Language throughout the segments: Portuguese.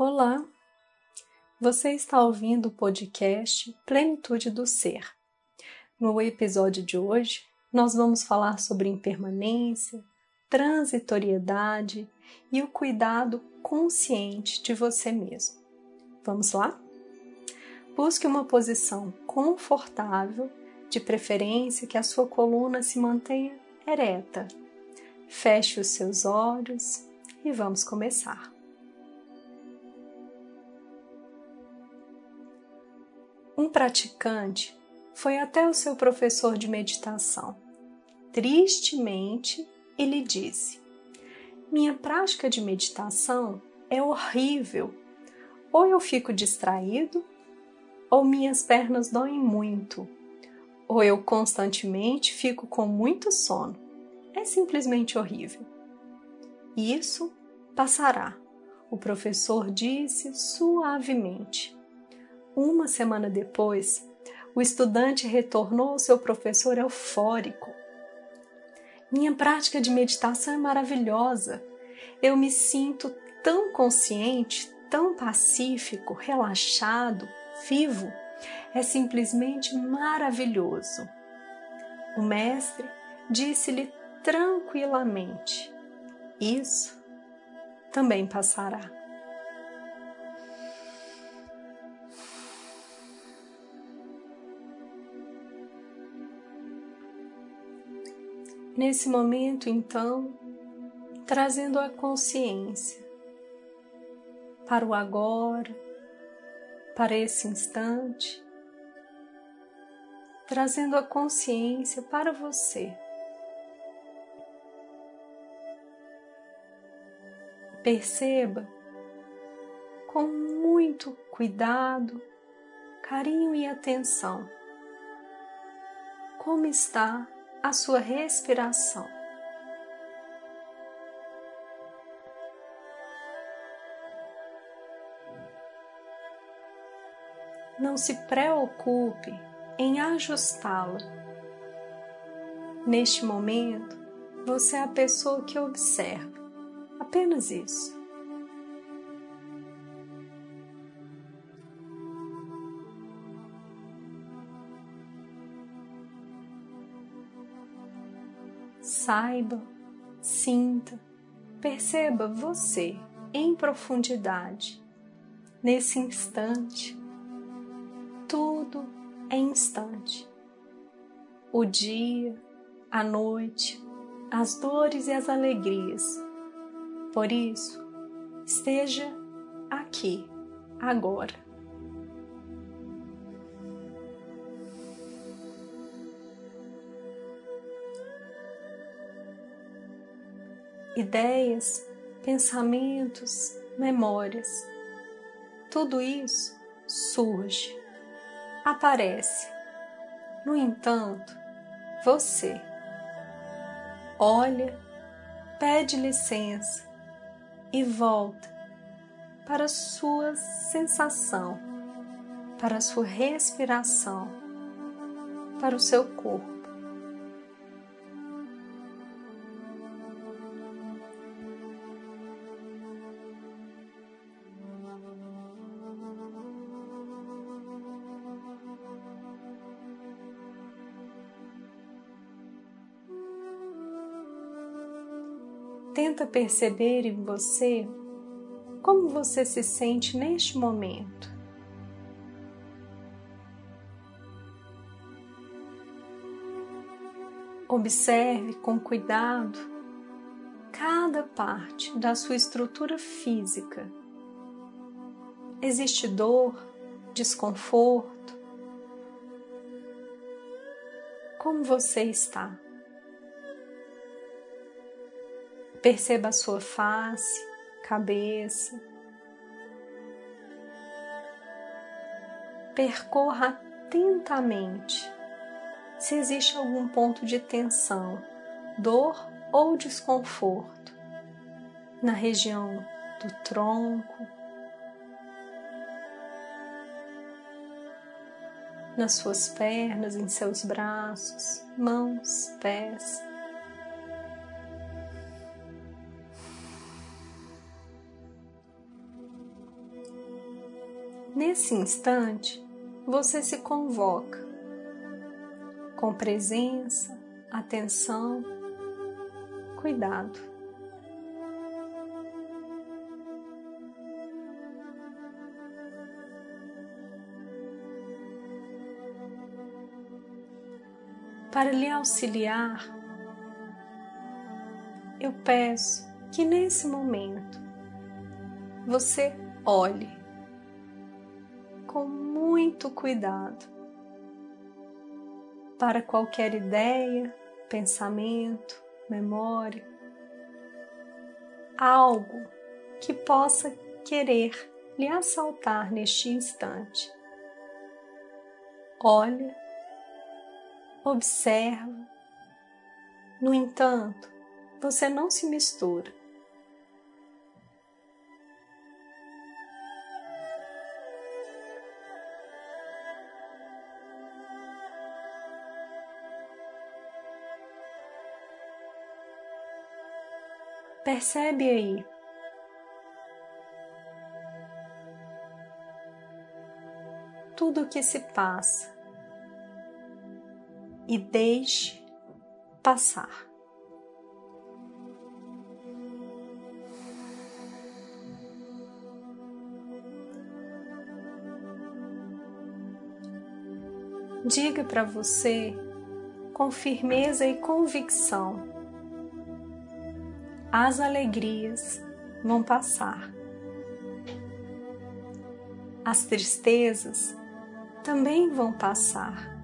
Olá, você está ouvindo o podcast Plenitude do Ser. No episódio de hoje, nós vamos falar sobre impermanência, transitoriedade e o cuidado consciente de você mesmo. Vamos lá? Busque uma posição confortável, de preferência que a sua coluna se mantenha ereta. Feche os seus olhos e vamos começar. Um praticante foi até o seu professor de meditação. Tristemente, ele disse: Minha prática de meditação é horrível. Ou eu fico distraído, ou minhas pernas doem muito, ou eu constantemente fico com muito sono. É simplesmente horrível. Isso passará, o professor disse suavemente. Uma semana depois, o estudante retornou ao seu professor eufórico. Minha prática de meditação é maravilhosa. Eu me sinto tão consciente, tão pacífico, relaxado, vivo. É simplesmente maravilhoso. O mestre disse-lhe tranquilamente: Isso também passará. Nesse momento, então, trazendo a consciência para o agora, para esse instante, trazendo a consciência para você. Perceba com muito cuidado, carinho e atenção como está a sua respiração. Não se preocupe em ajustá-la. Neste momento, você é a pessoa que observa, apenas isso. Saiba, sinta, perceba você em profundidade. Nesse instante, tudo é instante. O dia, a noite, as dores e as alegrias. Por isso, esteja aqui, agora. Ideias, pensamentos, memórias. Tudo isso surge, aparece. No entanto, você olha, pede licença e volta para sua sensação, para sua respiração, para o seu corpo. Tenta perceber em você como você se sente neste momento. Observe com cuidado cada parte da sua estrutura física. Existe dor, desconforto? Como você está? Perceba a sua face, cabeça. Percorra atentamente se existe algum ponto de tensão, dor ou desconforto na região do tronco, nas suas pernas, em seus braços, mãos, pés. Nesse instante, você se convoca com presença, atenção, cuidado. Para lhe auxiliar, eu peço que nesse momento você olhe com muito cuidado para qualquer ideia, pensamento, memória, algo que possa querer lhe assaltar neste instante. Olha observa. No entanto, você não se mistura. Percebe aí tudo o que se passa e deixe passar. Diga para você com firmeza e convicção: as alegrias vão passar. As tristezas também vão passar.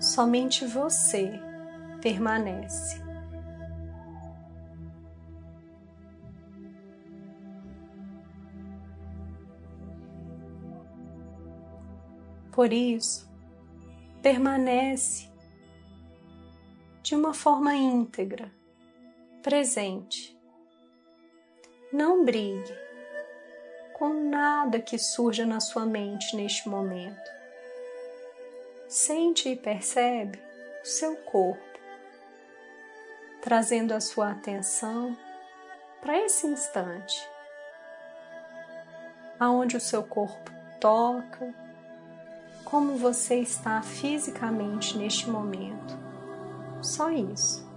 somente você permanece. Por isso, permanece de uma forma íntegra, presente. Não brigue com nada que surja na sua mente neste momento sente e percebe o seu corpo, trazendo a sua atenção para esse instante, aonde o seu corpo toca, como você está fisicamente neste momento. Só isso.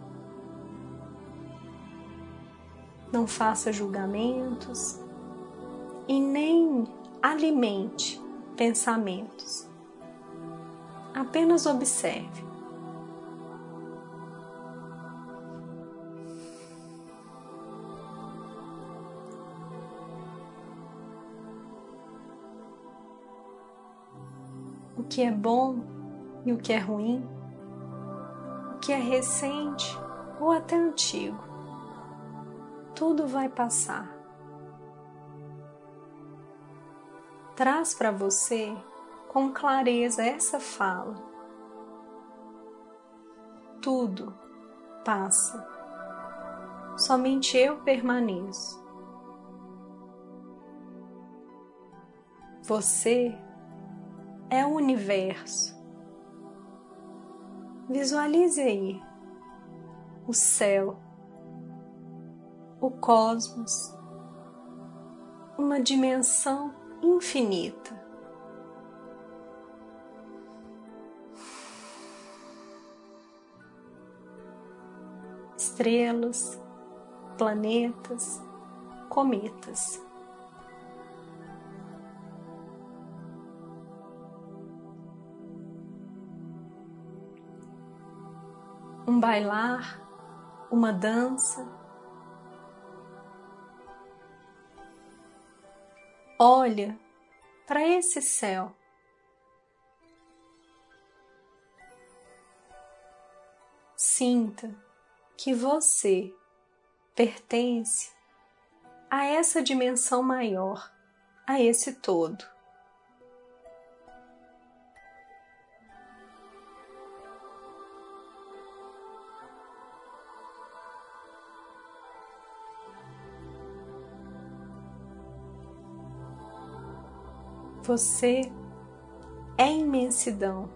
Não faça julgamentos e nem alimente pensamentos Apenas observe. O que é bom e o que é ruim, que é recente ou até antigo, tudo vai passar. Traz para você com clareza essa fala. Tudo passa, somente eu permaneço. Você é o universo. Visualize aí o céu, o cosmos, uma dimensão infinita. estrelas, planetas, cometas. Um bailar, uma dança. Olha para esse céu. Sinta que você pertence a essa dimensão maior, a esse todo. Você é imensidão.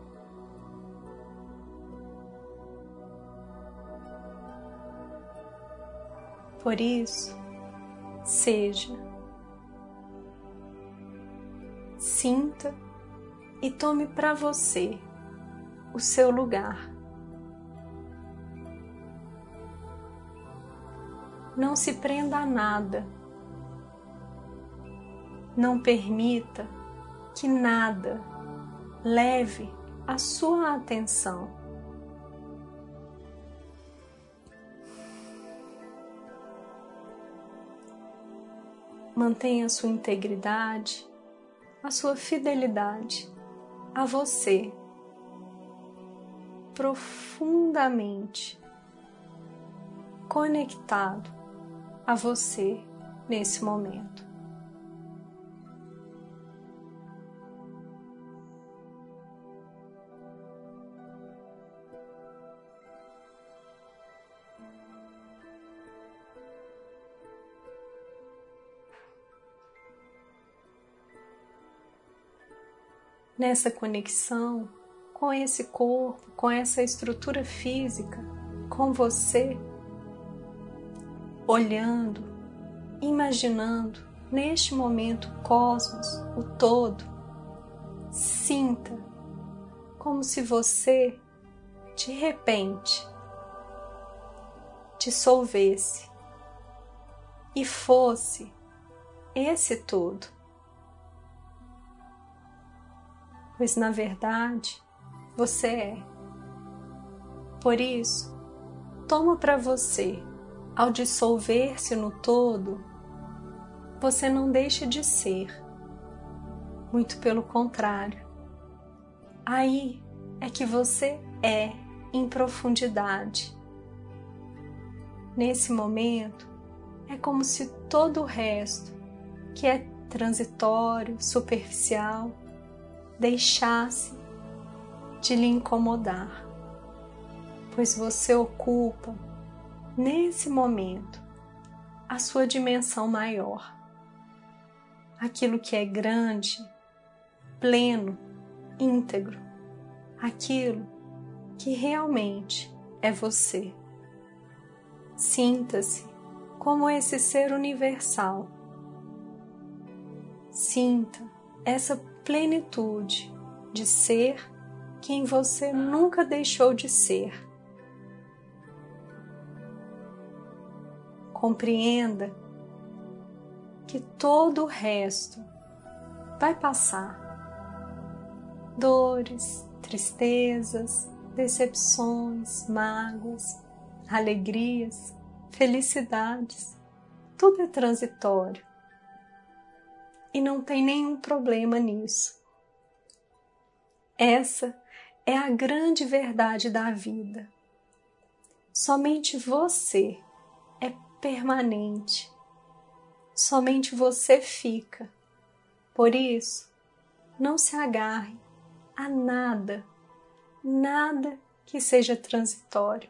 Por isso, seja. Sinta e tome para você o seu lugar. Não se prenda a nada. Não permita que nada leve a sua atenção. Mantenha a sua integridade, a sua fidelidade a você profundamente conectado a você nesse momento. Nessa conexão com esse corpo, com essa estrutura física, com você, olhando, imaginando neste momento o cosmos, o todo. Sinta como se você, de repente, dissolvesse e fosse esse todo. Pois na verdade, você é. Por isso, toma para você, ao dissolver-se no todo, você não deixa de ser. Muito pelo contrário. Aí é que você é em profundidade. Nesse momento, é como se todo o resto, que é transitório, superficial, deixasse de lhe incomodar, pois você ocupa, nesse momento, a sua dimensão maior, aquilo que é grande, pleno, íntegro, aquilo que realmente é você. Sinta-se como esse ser universal. Sinta essa plenitude de ser quem você nunca deixou de ser. Compreenda que todo o resto vai passar. Dores, tristezas, decepções, mágoas, alegrias, felicidades, tudo é transitório. E não tem nenhum problema nisso. Essa é a grande verdade da vida. Somente você é permanente. Somente você fica. Por isso, não se agarre a nada, nada que seja transitório.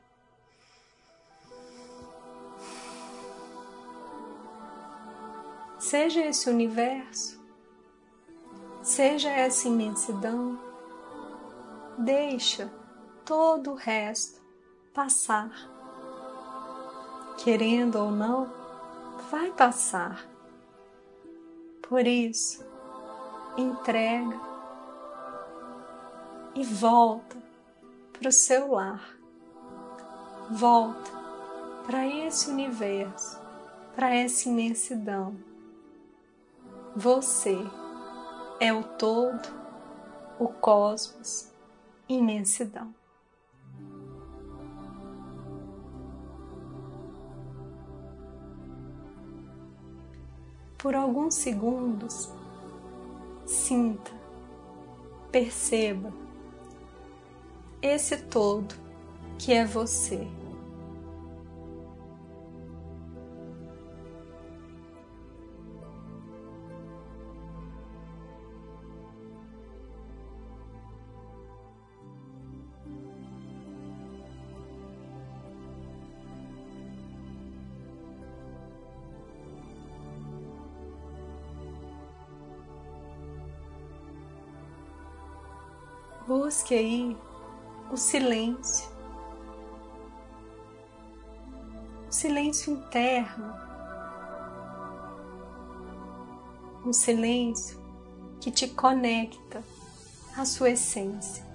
Seja esse universo, seja essa imensidão, deixa todo o resto passar. Querendo ou não, vai passar. Por isso, entrega e volta para o seu lar. Volta para esse universo, para essa imensidão. Você é o todo, o cosmos, imensidão. Por alguns segundos, sinta, perceba esse todo que é você. busque aí o silêncio, o silêncio interno, um silêncio que te conecta à sua essência.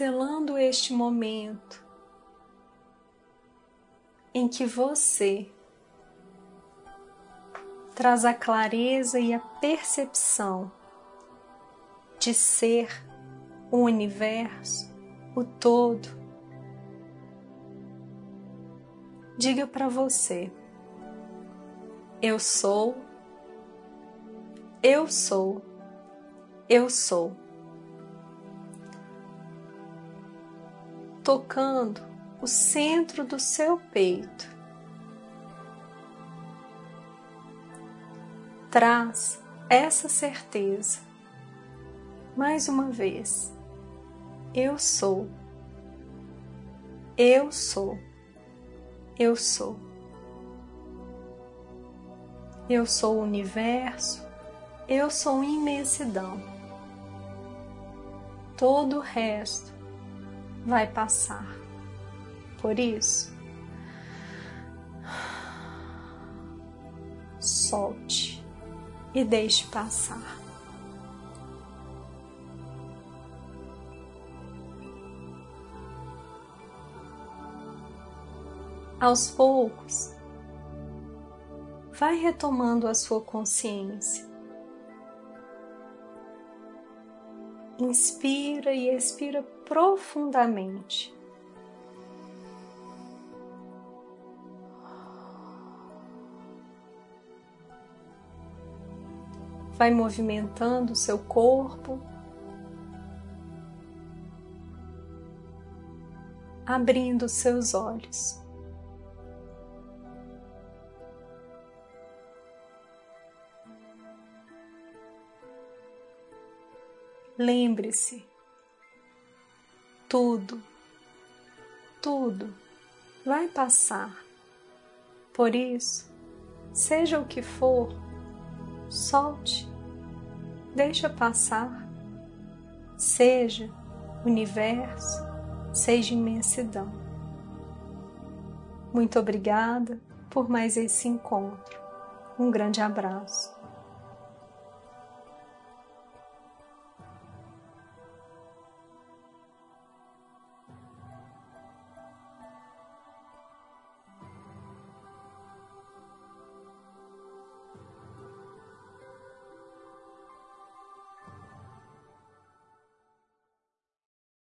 Selando este momento em que você traz a clareza e a percepção de ser o universo, o todo. Diga para você: eu sou, eu sou, eu sou. Tocando o centro do seu peito. Traz essa certeza. Mais uma vez. Eu sou. Eu sou. Eu sou. Eu sou o universo. Eu sou imensidão. Todo o resto vai passar. Por isso, solte e deixe passar. Aos poucos, vai retomando a sua consciência. Inspira e expira profundamente. Vai movimentando o seu corpo, abrindo seus olhos. Lembre-se tudo, tudo vai passar. Por isso, seja o que for, solte, deixa passar. Seja universo, seja imensidão. Muito obrigada por mais esse encontro. Um grande abraço.